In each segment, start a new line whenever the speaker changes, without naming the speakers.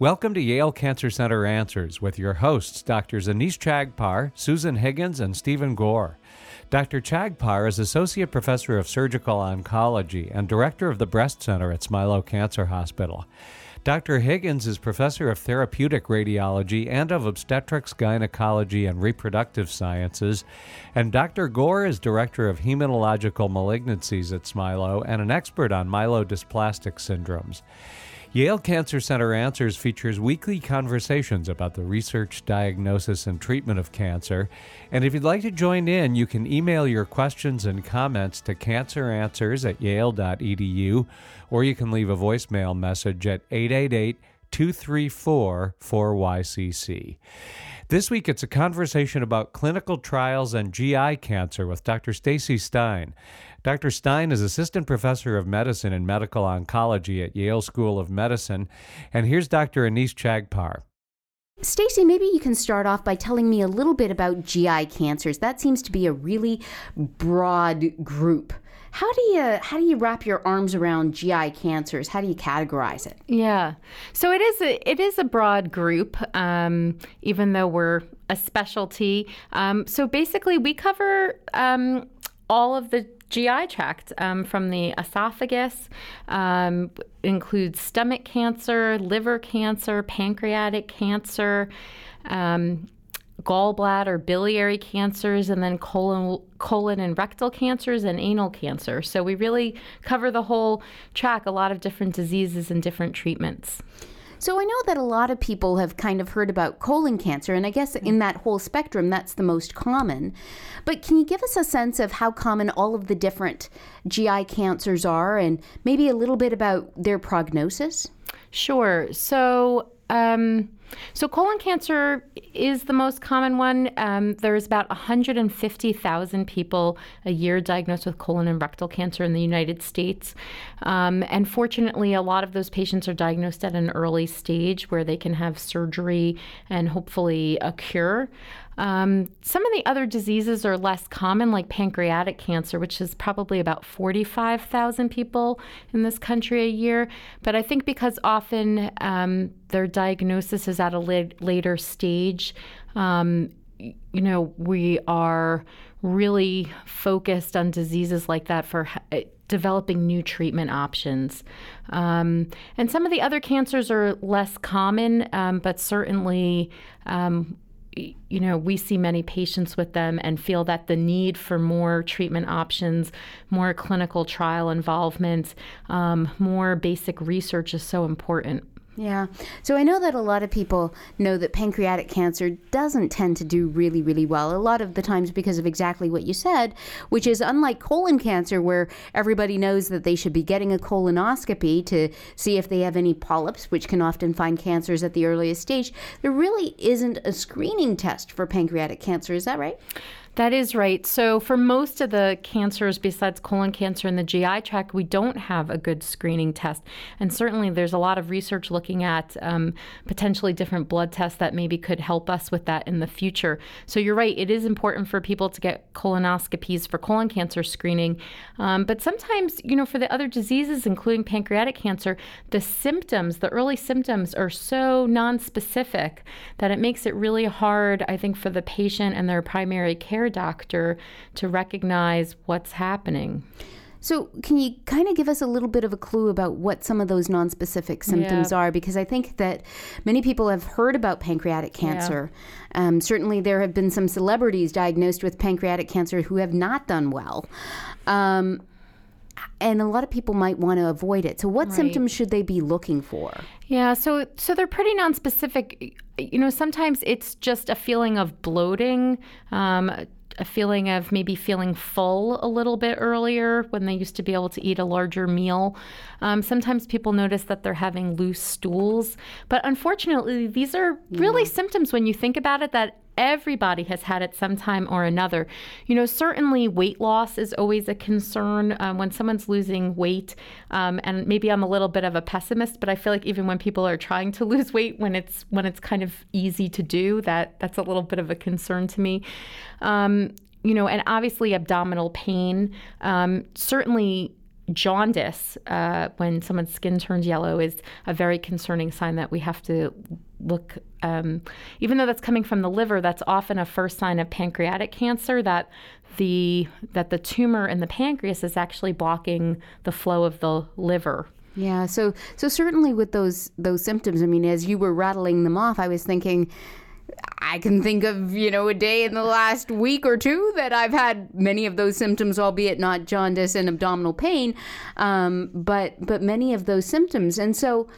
Welcome to Yale Cancer Center Answers with your hosts, Drs. Anees Chagpar, Susan Higgins, and Stephen Gore. Dr. Chagpar is Associate Professor of Surgical Oncology and Director of the Breast Center at Smilow Cancer Hospital. Dr. Higgins is Professor of Therapeutic Radiology and of Obstetrics, Gynecology, and Reproductive Sciences. And Dr. Gore is Director of Hematological Malignancies at Smilow and an expert on myelodysplastic syndromes. Yale Cancer Center Answers features weekly conversations about the research, diagnosis, and treatment of cancer. And if you'd like to join in, you can email your questions and comments to canceranswers at yale.edu, or you can leave a voicemail message at 888 234 4YCC. This week, it's a conversation about clinical trials and GI cancer with Dr. Stacey Stein. Dr. Stein is assistant professor of medicine and medical oncology at Yale School of Medicine. And here's Dr. Anees Chagpar.
Stacey, maybe you can start off by telling me a little bit about GI cancers. That seems to be a really broad group. How do you how do you wrap your arms around GI cancers? How do you categorize it?
Yeah, so it is a it is a broad group, um, even though we're a specialty. Um, so basically, we cover um, all of the GI tract um, from the esophagus, um, includes stomach cancer, liver cancer, pancreatic cancer. Um, gallbladder, biliary cancers, and then colon, colon and rectal cancers and anal cancer. So we really cover the whole track, a lot of different diseases and different treatments.
So I know that a lot of people have kind of heard about colon cancer, and I guess in that whole spectrum, that's the most common. But can you give us a sense of how common all of the different GI cancers are, and maybe a little bit about their prognosis?
Sure. So, um, so colon cancer is the most common one. Um, there's about 150,000 people a year diagnosed with colon and rectal cancer in the United States. Um, and fortunately, a lot of those patients are diagnosed at an early stage where they can have surgery and hopefully a cure. Um, some of the other diseases are less common, like pancreatic cancer, which is probably about 45,000 people in this country a year. But I think because often um, their diagnosis is at a later stage, um, you know, we are really focused on diseases like that for eh, developing new treatment options. Um, and some of the other cancers are less common, um, but certainly um, you know, we see many patients with them and feel that the need for more treatment options, more clinical trial involvement, um, more basic research is so important.
Yeah. So I know that a lot of people know that pancreatic cancer doesn't tend to do really, really well. A lot of the times because of exactly what you said, which is unlike colon cancer, where everybody knows that they should be getting a colonoscopy to see if they have any polyps, which can often find cancers at the earliest stage. There really isn't a screening test for pancreatic cancer. Is that right?
That is right. So, for most of the cancers besides colon cancer in the GI tract, we don't have a good screening test. And certainly, there's a lot of research looking at um, potentially different blood tests that maybe could help us with that in the future. So, you're right. It is important for people to get colonoscopies for colon cancer screening. Um, but sometimes, you know, for the other diseases, including pancreatic cancer, the symptoms, the early symptoms, are so nonspecific that it makes it really hard, I think, for the patient and their primary care care doctor to recognize what's happening.
So, can you kind of give us a little bit of a clue about what some of those nonspecific symptoms yeah. are? Because I think that many people have heard about pancreatic cancer. Yeah. Um, certainly, there have been some celebrities diagnosed with pancreatic cancer who have not done well. Um, and a lot of people might want to avoid it. So, what right. symptoms should they be looking for?
Yeah, so so they're pretty nonspecific. You know, sometimes it's just a feeling of bloating. Um, a feeling of maybe feeling full a little bit earlier when they used to be able to eat a larger meal. Um, sometimes people notice that they're having loose stools, but unfortunately, these are really yeah. symptoms when you think about it that everybody has had it sometime or another. You know, certainly weight loss is always a concern um, when someone's losing weight. Um, and maybe I'm a little bit of a pessimist, but I feel like even when people are trying to lose weight, when it's when it's kind of easy to do, that that's a little bit of a concern to me. Um, you know, and obviously abdominal pain. Um, certainly jaundice, uh, when someone's skin turns yellow, is a very concerning sign that we have to look. Um, even though that's coming from the liver, that's often a first sign of pancreatic cancer. That the that the tumor in the pancreas is actually blocking the flow of the liver.
Yeah. So so certainly with those those symptoms, I mean, as you were rattling them off, I was thinking I can think of, you know, a day in the last week or two that I've had many of those symptoms, albeit not jaundice and abdominal pain, um, but but many of those symptoms. And so,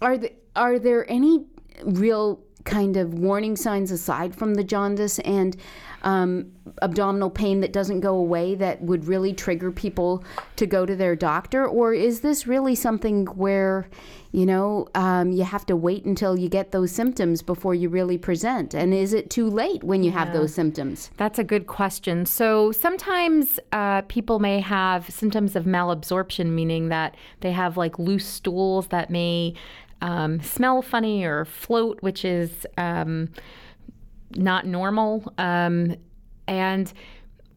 are the, are there any real kind of warning signs aside from the jaundice and um, abdominal pain that doesn't go away that would really trigger people to go to their doctor? Or is this really something where, you know, um, you have to wait until you get those symptoms before you really present? And is it too late when you have those symptoms?
That's a good question. So sometimes uh, people may have symptoms of malabsorption, meaning that they have like loose stools that may um, smell funny or float, which is um, not normal. Um, and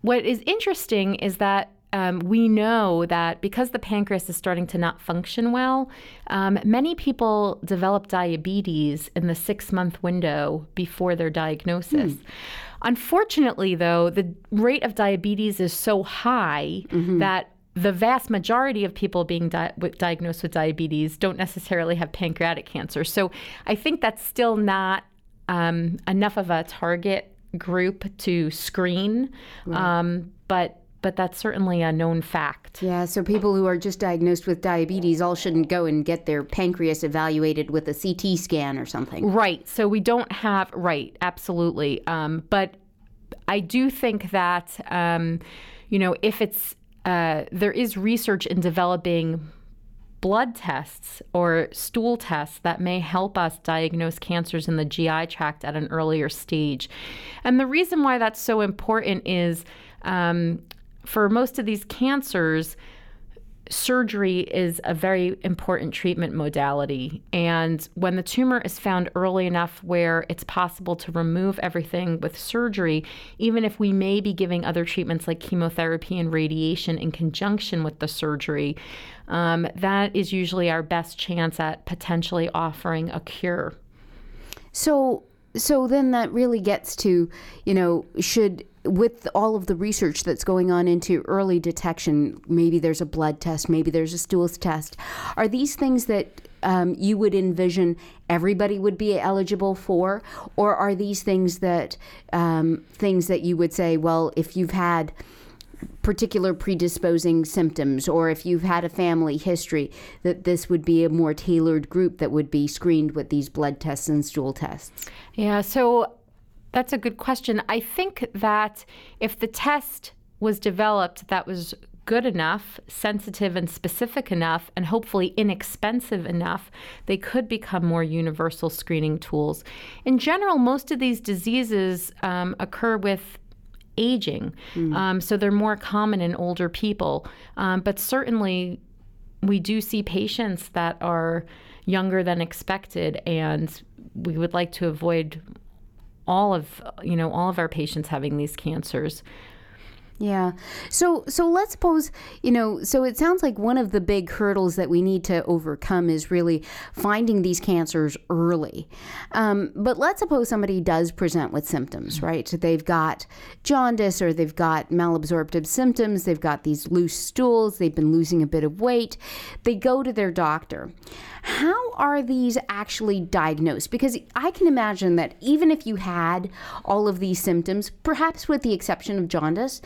what is interesting is that um, we know that because the pancreas is starting to not function well, um, many people develop diabetes in the six month window before their diagnosis. Hmm. Unfortunately, though, the rate of diabetes is so high mm-hmm. that the vast majority of people being di- with, diagnosed with diabetes don't necessarily have pancreatic cancer. So I think that's still not um, enough of a target group to screen, right. um, but but that's certainly a known fact.
Yeah, so people who are just diagnosed with diabetes all shouldn't go and get their pancreas evaluated with a CT scan or something.
Right. So we don't have right, absolutely. Um, but I do think that um, you know if it's uh, there is research in developing blood tests or stool tests that may help us diagnose cancers in the GI tract at an earlier stage. And the reason why that's so important is um, for most of these cancers, surgery is a very important treatment modality. And when the tumor is found early enough where it's possible to remove everything with surgery, even if we may be giving other treatments like chemotherapy and radiation in conjunction with the surgery, um, that is usually our best chance at potentially offering a cure.
So, so then that really gets to, you know, should with all of the research that's going on into early detection, maybe there's a blood test, maybe there's a stools test. Are these things that um, you would envision everybody would be eligible for, or are these things that um, things that you would say, well, if you've had particular predisposing symptoms or if you've had a family history that this would be a more tailored group that would be screened with these blood tests and stool tests
yeah so that's a good question. I think that if the test was developed that was good enough, sensitive and specific enough, and hopefully inexpensive enough, they could become more universal screening tools. In general, most of these diseases um, occur with aging, mm. um, so they're more common in older people. Um, but certainly, we do see patients that are younger than expected, and we would like to avoid all of you know all of our patients having these cancers.
Yeah. So so let's suppose, you know, so it sounds like one of the big hurdles that we need to overcome is really finding these cancers early. Um, but let's suppose somebody does present with symptoms, right? So they've got jaundice or they've got malabsorptive symptoms, they've got these loose stools, they've been losing a bit of weight. They go to their doctor. How are these actually diagnosed? Because I can imagine that even if you had all of these symptoms, perhaps with the exception of jaundice,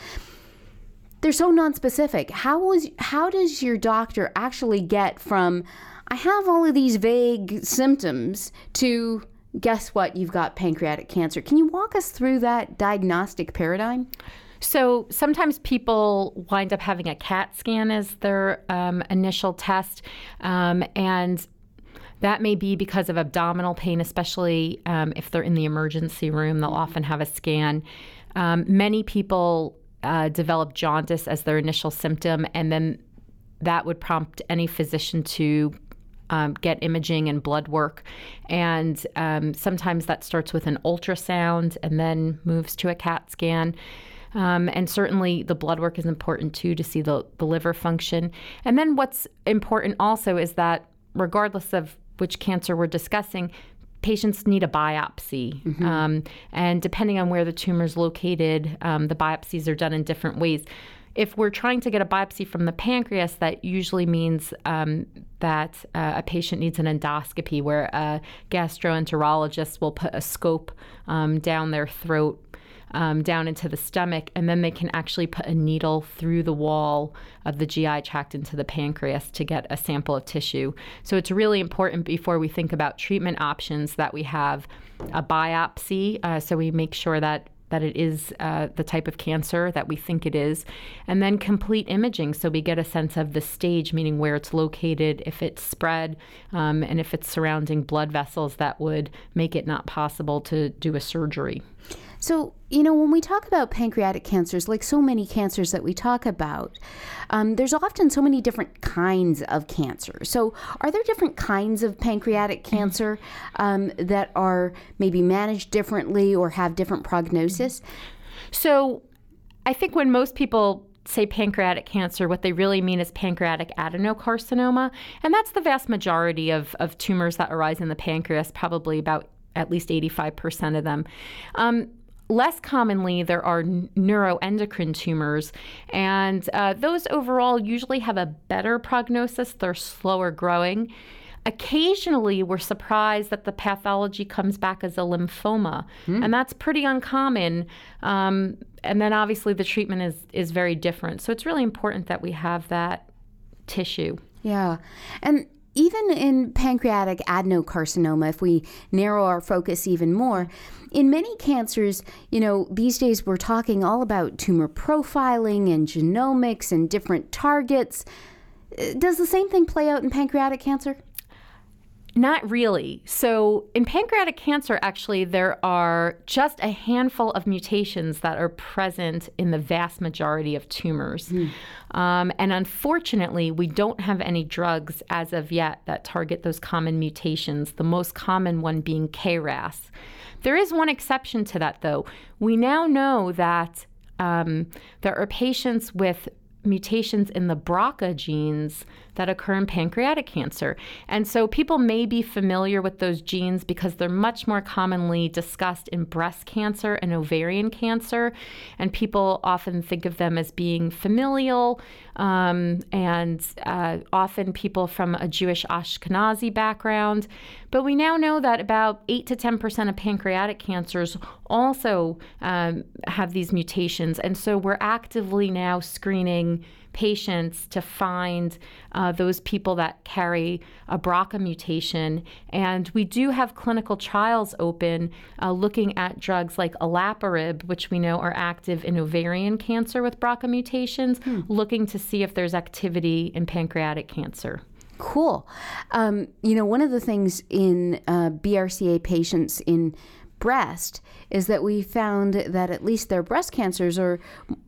they're so nonspecific. How was how does your doctor actually get from I have all of these vague symptoms to guess what you've got pancreatic cancer. Can you walk us through that diagnostic paradigm?
So sometimes people wind up having a CAT scan as their um, initial test, um, and that may be because of abdominal pain, especially um, if they're in the emergency room. They'll often have a scan. Um, many people uh, develop jaundice as their initial symptom, and then that would prompt any physician to um, get imaging and blood work. And um, sometimes that starts with an ultrasound and then moves to a CAT scan. Um, and certainly the blood work is important too to see the, the liver function. And then what's important also is that regardless of which cancer we're discussing, patients need a biopsy. Mm-hmm. Um, and depending on where the tumor is located, um, the biopsies are done in different ways. If we're trying to get a biopsy from the pancreas, that usually means um, that uh, a patient needs an endoscopy where a gastroenterologist will put a scope um, down their throat um, down into the stomach, and then they can actually put a needle through the wall of the GI tract into the pancreas to get a sample of tissue. So it's really important before we think about treatment options that we have a biopsy, uh, so we make sure that that it is uh, the type of cancer that we think it is, and then complete imaging so we get a sense of the stage, meaning where it's located, if it's spread, um, and if it's surrounding blood vessels that would make it not possible to do a surgery.
So, you know, when we talk about pancreatic cancers, like so many cancers that we talk about, um, there's often so many different kinds of cancer. So, are there different kinds of pancreatic mm-hmm. cancer um, that are maybe managed differently or have different prognosis?
So, I think when most people say pancreatic cancer, what they really mean is pancreatic adenocarcinoma. And that's the vast majority of, of tumors that arise in the pancreas, probably about at least 85% of them. Um, Less commonly, there are neuroendocrine tumors, and uh, those overall usually have a better prognosis. They're slower growing. Occasionally, we're surprised that the pathology comes back as a lymphoma, mm. and that's pretty uncommon. Um, and then obviously, the treatment is, is very different. So it's really important that we have that tissue.
Yeah. And even in pancreatic adenocarcinoma, if we narrow our focus even more, in many cancers, you know, these days we're talking all about tumor profiling and genomics and different targets. Does the same thing play out in pancreatic cancer?
Not really. So, in pancreatic cancer, actually, there are just a handful of mutations that are present in the vast majority of tumors. Mm. Um, and unfortunately, we don't have any drugs as of yet that target those common mutations, the most common one being KRAS. There is one exception to that, though. We now know that um, there are patients with mutations in the BRCA genes that occur in pancreatic cancer. And so people may be familiar with those genes because they're much more commonly discussed in breast cancer and ovarian cancer. And people often think of them as being familial. Um, and uh, often people from a Jewish Ashkenazi background. But we now know that about 8 to 10% of pancreatic cancers also um, have these mutations. And so we're actively now screening patients to find uh, those people that carry a BRCA mutation. And we do have clinical trials open uh, looking at drugs like olaparib, which we know are active in ovarian cancer with BRCA mutations, hmm. looking to see if there's activity in pancreatic cancer.
Cool. Um, you know, one of the things in uh, BRCA patients in breast is that we found that at least their breast cancers are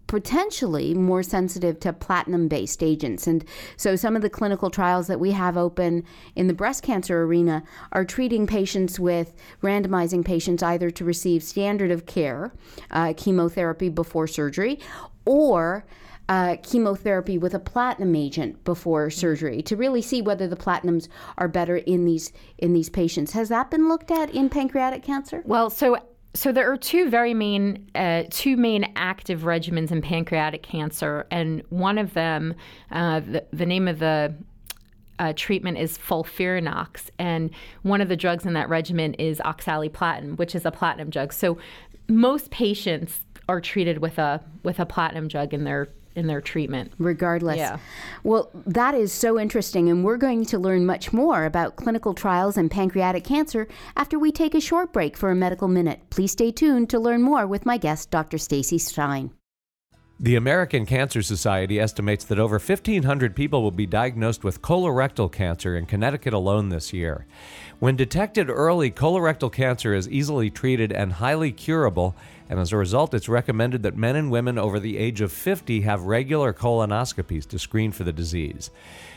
potentially more sensitive to platinum based agents. And so some of the clinical trials that we have open in the breast cancer arena are treating patients with randomizing patients either to receive standard of care, uh, chemotherapy before surgery, or uh, chemotherapy with a platinum agent before surgery to really see whether the platinums are better in these in these patients. Has that been looked at in pancreatic cancer?
Well, so so there are two very main uh, two main active regimens in pancreatic cancer, and one of them, uh, the, the name of the uh, treatment is FOLFIRINOX, and one of the drugs in that regimen is oxaliplatin, which is a platinum drug. So most patients are treated with a with a platinum drug in their in their treatment.
Regardless. Yeah. Well, that is so interesting, and we're going to learn much more about clinical trials and pancreatic cancer after we take a short break for a medical minute. Please stay tuned to learn more with my guest, Dr. Stacey Stein.
The American Cancer Society estimates that over 1,500 people will be diagnosed with colorectal cancer in Connecticut alone this year. When detected early, colorectal cancer is easily treated and highly curable and as a result, it's recommended that men and women over the age of 50 have regular colonoscopies to screen for the disease.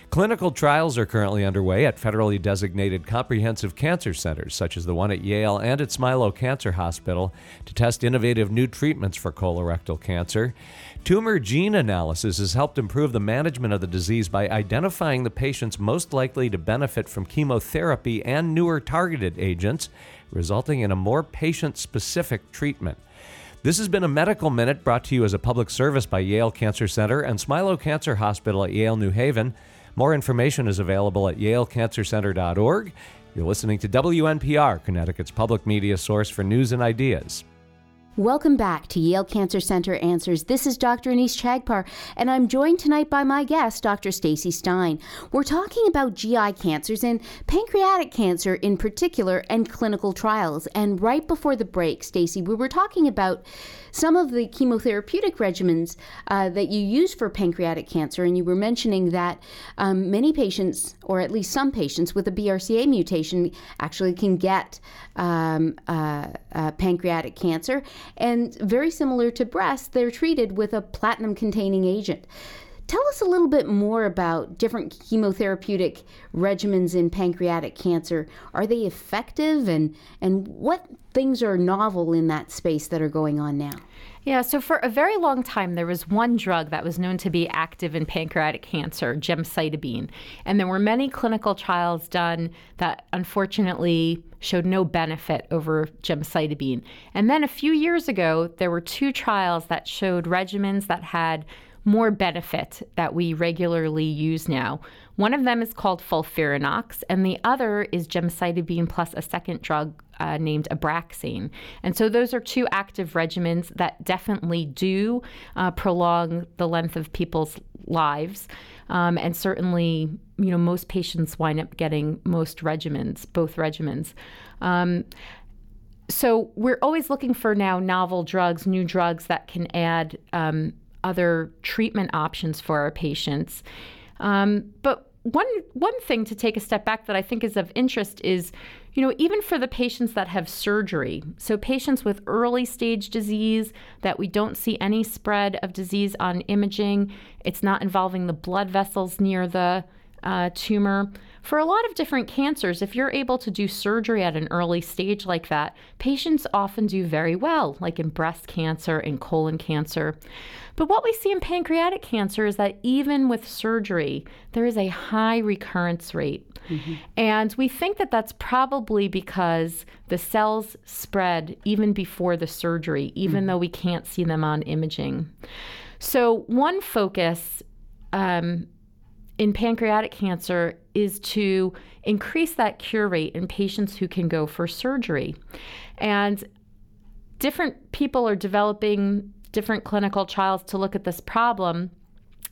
Clinical trials are currently underway at federally designated comprehensive cancer centers, such as the one at Yale and at Smilow Cancer Hospital, to test innovative new treatments for colorectal cancer. Tumor gene analysis has helped improve the management of the disease by identifying the patients most likely to benefit from chemotherapy and newer targeted agents, resulting in a more patient specific treatment. This has been a Medical Minute brought to you as a public service by Yale Cancer Center and Smilow Cancer Hospital at Yale New Haven. More information is available at yalecancercenter.org. You're listening to WNPR, Connecticut's public media source for news and ideas.
Welcome back to Yale Cancer Center Answers. This is Dr. Anees Chagpar, and I'm joined tonight by my guest, Dr. Stacey Stein. We're talking about GI cancers and pancreatic cancer in particular and clinical trials. And right before the break, Stacey, we were talking about some of the chemotherapeutic regimens uh, that you use for pancreatic cancer, and you were mentioning that um, many patients, or at least some patients with a BRCA mutation, actually can get um, uh, uh, pancreatic cancer. And very similar to breast, they're treated with a platinum containing agent. Tell us a little bit more about different chemotherapeutic regimens in pancreatic cancer. Are they effective and, and what things are novel in that space that are going on now?
Yeah, so for a very long time, there was one drug that was known to be active in pancreatic cancer, gemcitabine. And there were many clinical trials done that unfortunately showed no benefit over gemcitabine. And then a few years ago, there were two trials that showed regimens that had more benefit that we regularly use now. One of them is called FOLFIRINOX, and the other is gemcitabine plus a second drug uh, named Abraxane. And so those are two active regimens that definitely do uh, prolong the length of people's lives. Um, and certainly, you know, most patients wind up getting most regimens, both regimens. Um, so we're always looking for now novel drugs, new drugs that can add um, other treatment options for our patients. Um, but one one thing to take a step back that I think is of interest is, you know, even for the patients that have surgery, so patients with early stage disease that we don't see any spread of disease on imaging, it's not involving the blood vessels near the uh, tumor. For a lot of different cancers, if you're able to do surgery at an early stage like that, patients often do very well, like in breast cancer and colon cancer. But what we see in pancreatic cancer is that even with surgery, there is a high recurrence rate. Mm-hmm. And we think that that's probably because the cells spread even before the surgery, even mm-hmm. though we can't see them on imaging. So, one focus um, in pancreatic cancer is to increase that cure rate in patients who can go for surgery. And different people are developing different clinical trials to look at this problem.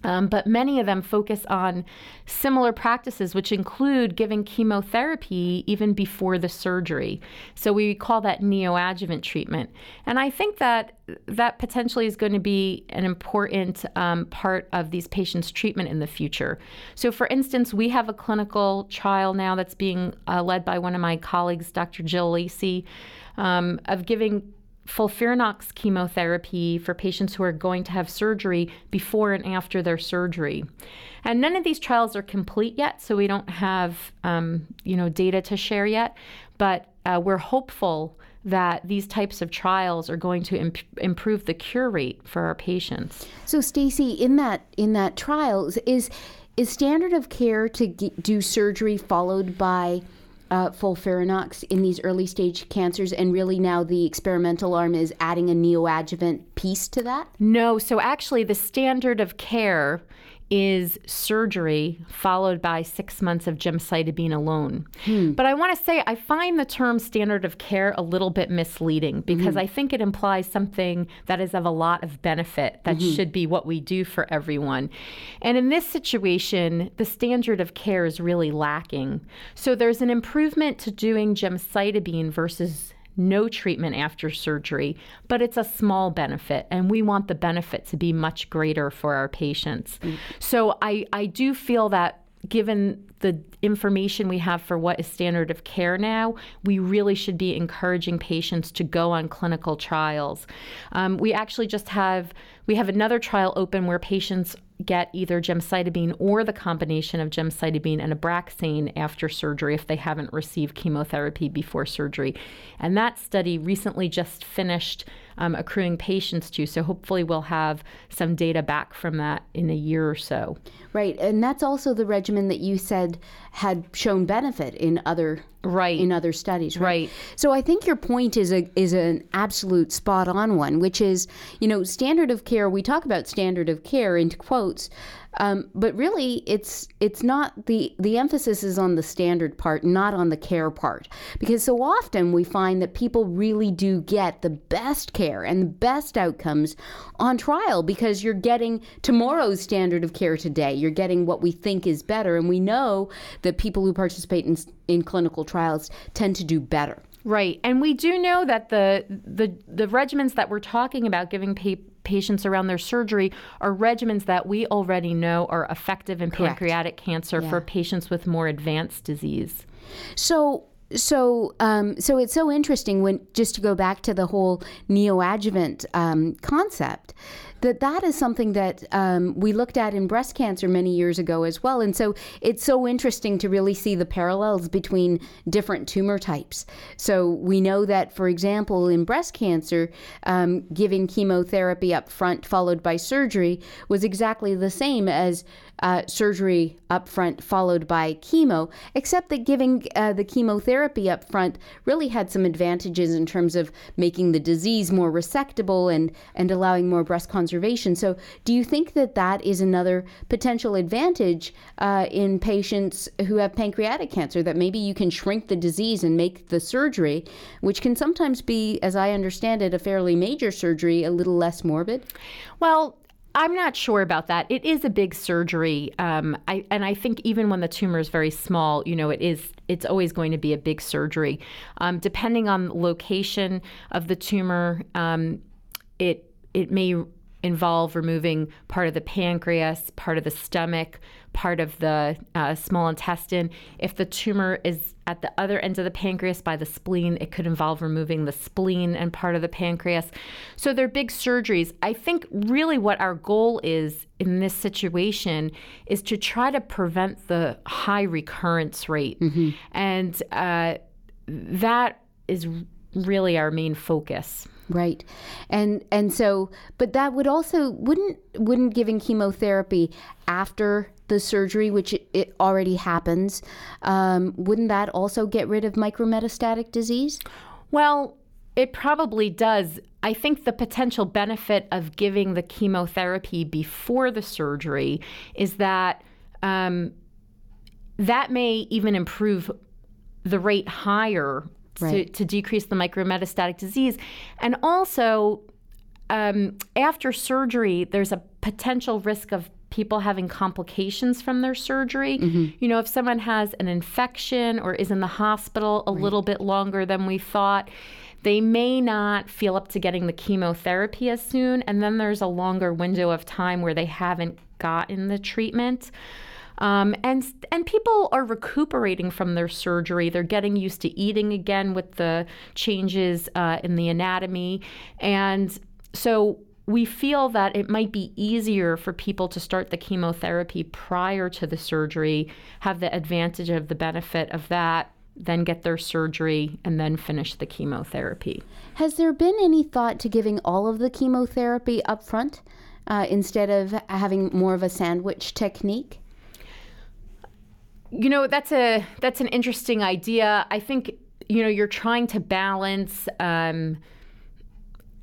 Um, but many of them focus on similar practices, which include giving chemotherapy even before the surgery. So we call that neoadjuvant treatment. And I think that that potentially is going to be an important um, part of these patients' treatment in the future. So, for instance, we have a clinical trial now that's being uh, led by one of my colleagues, Dr. Jill Lacy, um, of giving FOLFIRINOX chemotherapy for patients who are going to have surgery before and after their surgery. And none of these trials are complete yet, so we don't have um, you know data to share yet. But uh, we're hopeful that these types of trials are going to imp- improve the cure rate for our patients.
So, Stacey, in that in that trial, is is standard of care to do surgery followed by uh, FOLFIRINOX in these early stage cancers, and really now the experimental arm is adding a neoadjuvant piece to that?
No, so actually, the standard of care is surgery followed by six months of gemcitabine alone. Hmm. But I want to say I find the term standard of care a little bit misleading because mm-hmm. I think it implies something that is of a lot of benefit that mm-hmm. should be what we do for everyone. And in this situation, the standard of care is really lacking. So there's an improvement to doing gemcitabine versus no treatment after surgery, but it's a small benefit, and we want the benefit to be much greater for our patients. Mm-hmm. So I, I do feel that given the information we have for what is standard of care now, we really should be encouraging patients to go on clinical trials. Um, we actually just have we have another trial open where patients get either gemcitabine or the combination of gemcitabine and Abraxane after surgery if they haven't received chemotherapy before surgery. And that study recently just finished um, accruing patients to, so hopefully we'll have some data back from that in a year or so.
Right, and that's also the regimen that you said had shown benefit in other
right
in other studies right?
right
so i think your point is a is an absolute spot on one which is you know standard of care we talk about standard of care into quotes um, but really, it's it's not the the emphasis is on the standard part, not on the care part, because so often we find that people really do get the best care and the best outcomes on trial because you're getting tomorrow's standard of care today. You're getting what we think is better, and we know that people who participate in in clinical trials tend to do better.
Right, and we do know that the the the regimens that we're talking about giving people patients around their surgery are regimens that we already know are effective in Correct. pancreatic cancer yeah. for patients with more advanced disease.
So, so um, so it's so interesting when just to go back to the whole neoadjuvant um, concept that that is something that um, we looked at in breast cancer many years ago as well. And so it's so interesting to really see the parallels between different tumor types. So we know that, for example, in breast cancer, um, giving chemotherapy up front followed by surgery was exactly the same as uh, surgery up front followed by chemo, except that giving uh, the chemotherapy up front really had some advantages in terms of making the disease more resectable and, and allowing more breast conservation. So, do you think that that is another potential advantage uh, in patients who have pancreatic cancer? That maybe you can shrink the disease and make the surgery, which can sometimes be, as I understand it, a fairly major surgery, a little less morbid?
Well, I'm not sure about that. It is a big surgery, um, I, and I think even when the tumor is very small, you know, it is. It's always going to be a big surgery, um, depending on location of the tumor. Um, it it may involve removing part of the pancreas, part of the stomach, part of the uh, small intestine. If the tumor is at the other end of the pancreas by the spleen, it could involve removing the spleen and part of the pancreas. So they're big surgeries. I think really what our goal is in this situation is to try to prevent the high recurrence rate. Mm-hmm. And uh, that is really our main focus.
Right. And and so but that would also wouldn't wouldn't giving chemotherapy after the surgery, which it, it already happens, um, wouldn't that also get rid of micrometastatic disease?
Well, it probably does. I think the potential benefit of giving the chemotherapy before the surgery is that um, that may even improve the rate higher right. to, to decrease the micrometastatic disease. And also, um, after surgery, there's a potential risk of people having complications from their surgery. Mm-hmm. You know, if someone has an infection or is in the hospital a right. little bit longer than we thought, they may not feel up to getting the chemotherapy as soon. And then there's a longer window of time where they haven't gotten the treatment. Um, and and people are recuperating from their surgery. They're getting used to eating again with the changes uh, in the anatomy, and so we feel that it might be easier for people to start the chemotherapy prior to the surgery, have the advantage of the benefit of that, then get their surgery, and then finish the chemotherapy.
Has there been any thought to giving all of the chemotherapy up front uh, instead of having more of a sandwich technique?
You know, that's a that's an interesting idea. I think you know you're trying to balance. Um,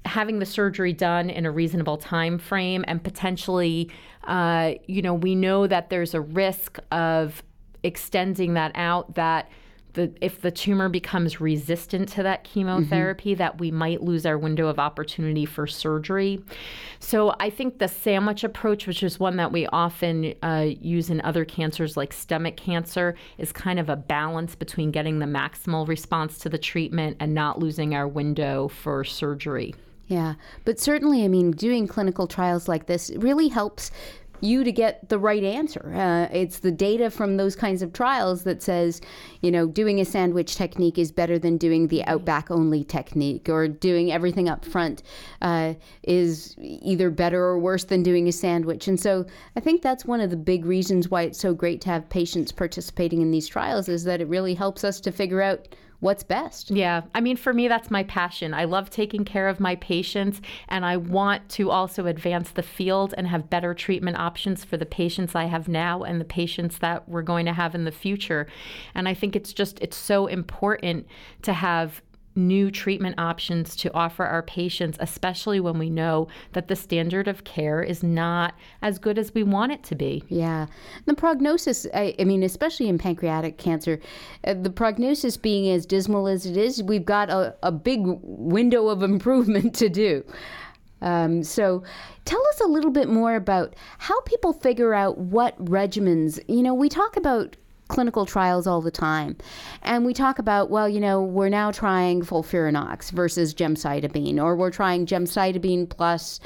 having the surgery done in a reasonable time frame and potentially uh, you know we know that there's a risk of extending that out that the, if the tumor becomes resistant to that chemotherapy, mm-hmm. that we might lose our window of opportunity for surgery. So I think the sandwich approach, which is one that we often uh, use in other cancers like stomach cancer, is kind of a balance between getting the maximal response to the treatment and not losing our window for surgery.
Yeah, but certainly, I mean, doing clinical trials like this really helps you to get the right answer. Uh, it's the data from those kinds of trials that says, you know, doing a sandwich technique is better than doing the outback only technique, or doing everything up front uh, is either better or worse than doing a sandwich. And so I think that's one of the big reasons why it's so great to have patients participating in these trials is that it really helps us to figure out what's best.
Yeah. I mean, for me, that's my passion. I love taking care of my patients, and I want to also advance the field and have better treatment options for the patients I have now and the patients that we're going to have in the future. And I think it's just, it's so important to have new treatment options to offer our patients, especially when we know that the standard of care is not as good as we want it to be.
Yeah. The prognosis, I, I mean, especially in pancreatic cancer, uh, the prognosis being as dismal as it is, we've got a, a big window of improvement to do. Um, so, tell us a little bit more about how people figure out what regimens. You know, we talk about clinical trials all the time. And we talk about, well, you know, we're now trying FOLFIRINOX versus gemcitabine, or we're trying gemcitabine plus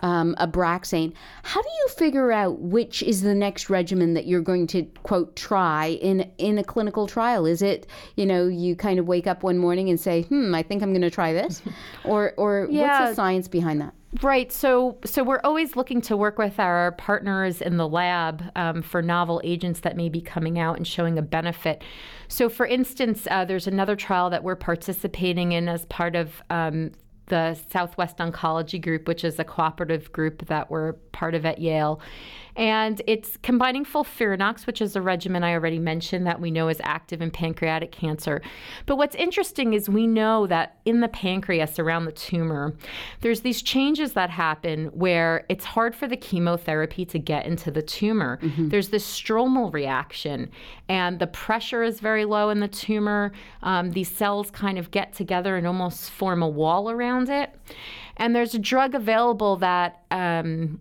um, Abraxane. How do you figure out which is the next regimen that you're going to, quote, try in, in a clinical trial? Is it, you know, you kind of wake up one morning and say, hmm, I think I'm going to try this? or or yeah. what's the science behind that?
Right. So, so we're always looking to work with our partners in the lab um, for novel agents that may be coming out and showing a benefit. So, for instance, uh, there's another trial that we're participating in as part of um, the Southwest Oncology Group, which is a cooperative group that we're part of at Yale. And it's combining FOLFIRINOX, which is a regimen I already mentioned that we know is active in pancreatic cancer. But what's interesting is we know that in the pancreas around the tumor, there's these changes that happen where it's hard for the chemotherapy to get into the tumor. Mm-hmm. There's this stromal reaction, and the pressure is very low in the tumor. Um, these cells kind of get together and almost form a wall around it. And there's a drug available that um,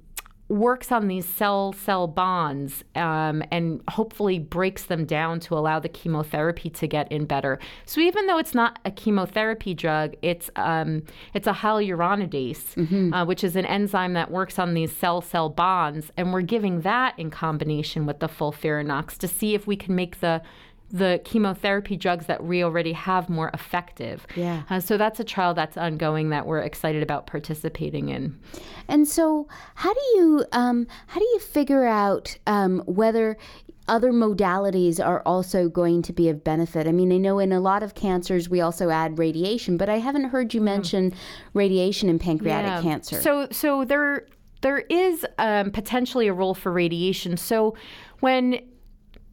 works on these cell cell bonds um, and hopefully breaks them down to allow the chemotherapy to get in better. So even though it's not a chemotherapy drug, it's um, it's a hyaluronidase, mm-hmm. uh, which is an enzyme that works on these cell cell bonds, and we're giving that in combination with the FOLFIRINOX to see if we can make the the chemotherapy drugs that we already have more effective.
Yeah.
Uh, so that's a trial that's ongoing that we're excited about participating in.
And so, how do you um, how do you figure out um, whether other modalities are also going to be of benefit. I mean, I know in a lot of cancers we also add radiation, but I haven't heard you mention radiation in pancreatic yeah. cancer.
So, so there there is um, potentially a role for radiation. So, when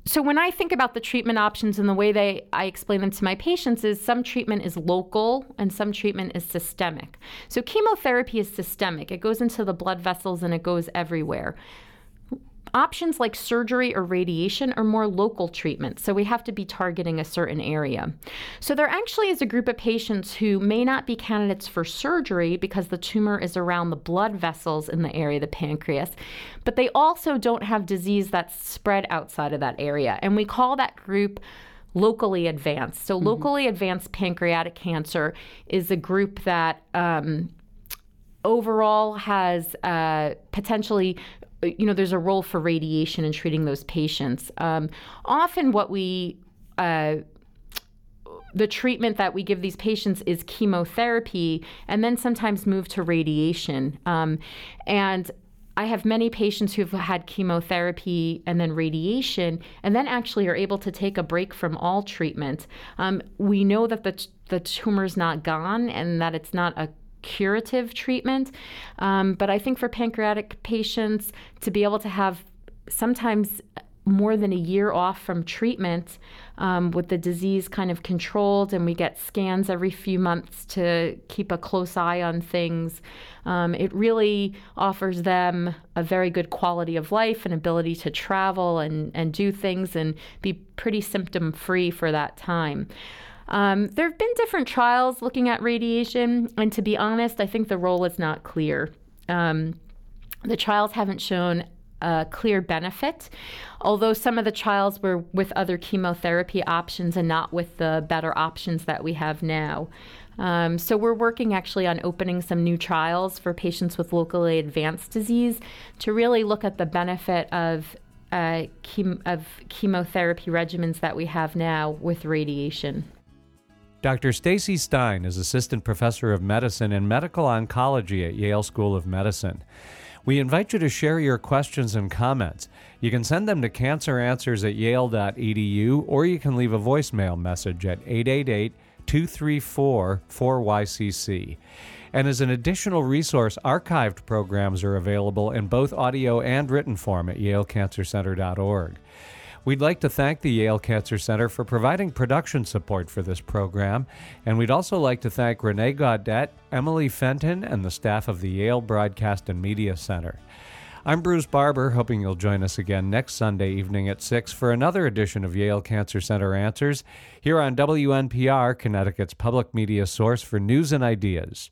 so when I think about the treatment options and the way they I explain them to my patients is some treatment is local and some treatment is systemic. So chemotherapy is systemic. It goes into the blood vessels and it goes everywhere. Options like surgery or radiation are more local treatments, so we have to be targeting a certain area. So there actually is a group of patients who may not be candidates for surgery because the tumor is around the blood vessels in the area of the pancreas, but they also don't have disease that's spread outside of that area. And we call that group locally advanced. So, mm-hmm. locally advanced pancreatic cancer is a group that um, overall has uh, potentially you know, there's a role for radiation in treating those patients. Um, often, what we uh, the treatment that we give these patients is chemotherapy, and then sometimes move to radiation. Um, and I have many patients who've had chemotherapy and then radiation, and then actually are able to take a break from all treatment. Um, we know that the the tumor's not gone and that it's not a curative treatment. Um, but I think for pancreatic patients to be able to have sometimes more than a year off from treatment um, with the disease kind of controlled, and we get scans every few months to keep a close eye on things. Um, it really offers them a very good quality of life and ability to travel and, and do things and be pretty symptom free for that time. Um, there have been different trials looking at radiation, and to be honest, I think the role is not clear. Um, the trials haven't shown a clear benefit, although some of the trials were with other chemotherapy options and not with the better options that we have now. Um, so we're working actually on opening some new trials for patients with locally advanced disease to really look at the benefit of uh, chem- of chemotherapy regimens that we have now with radiation.
Dr. Stacey Stein is assistant professor of medicine and medical oncology at Yale School of Medicine. We invite you to share your questions and comments. You can send them to canceranswers at yale.edu or you can leave a voicemail message at 888 234 4YCC. And as an additional resource, archived programs are available in both audio and written form at yalecancercenter.org. We'd like to thank the Yale Cancer Center for providing production support for this program, and we'd also like to thank Renee Gaudet, Emily Fenton, and the staff of the Yale Broadcast and Media Center. I'm Bruce Barber, hoping you'll join us again next Sunday evening at 6 for another edition of Yale Cancer Center Answers here on WNPR, Connecticut's public media source for news and ideas.